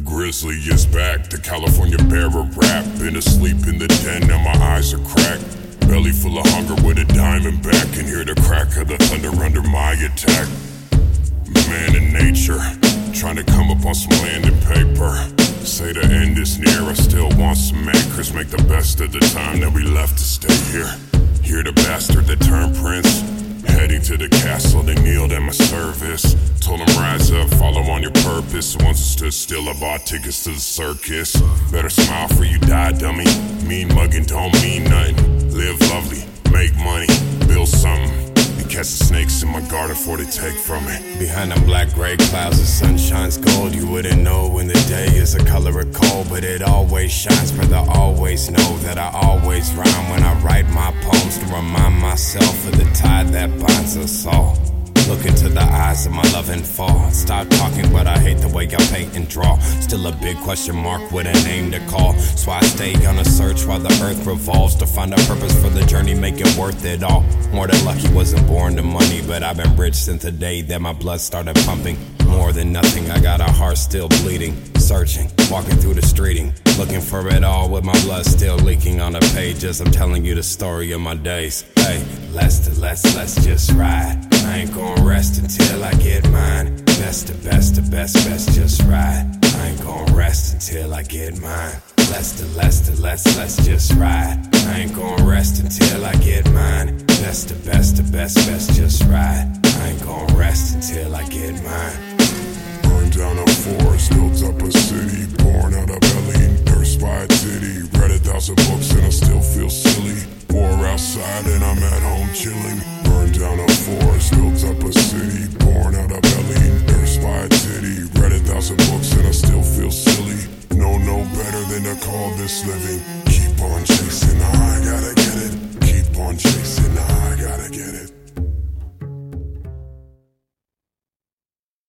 grizzly is back. The California bear of rap. Been asleep in the den, now my eyes are cracked. Belly full of hunger with a diamond back. And hear the crack of the thunder under my attack. Man in nature, trying to come up on some land and paper. Say the end is near, I still want some anchors. Make the best of the time that we left to stay here. Hear the bastard that turned prince. Heading to the castle, they kneeled at my service. Purpose. Once I stood still, I bought tickets to the circus. Better smile for you die, dummy. Mean mugging don't mean nothing. Live lovely, make money, build something. And catch the snakes in my garden before they take from it. Behind them black gray clouds, the sun shines gold. You wouldn't know when the day is a color of coal, but it always shines. Brother, always know that I always rhyme when I write my poems to remind myself of the tie that binds us all. Look into the eyes of my loving fall. Stop talking, but I hate the way I paint and draw. Still a big question mark with a name to call. So I stay on a search while the earth revolves to find a purpose for the journey, make it worth it all. More than lucky, wasn't born to money, but I've been rich since the day that my blood started pumping. More than nothing, I got a heart still bleeding. Searching, walking through the streeting, looking for it all with my blood still leaking on the pages. I'm telling you the story of my days. Hey, let's let's let's just ride. I ain't gonna rest until I get mine. Best to best to best, best just ride. I ain't gonna rest until I get mine. Let's to let's to let's let's just ride. I ain't gonna rest until I get mine. Best to best to best, best just ride. I ain't gonna rest until I get mine. Burned down a forest, built up a city. Born out of belly, thirst by a titty. Read a thousand books outside and I'm at home chilling. Burned down a forest, built up a city. Born out of belly, thirst by a titty. Read a thousand books and I still feel silly. Know no better than to call this living. Keep on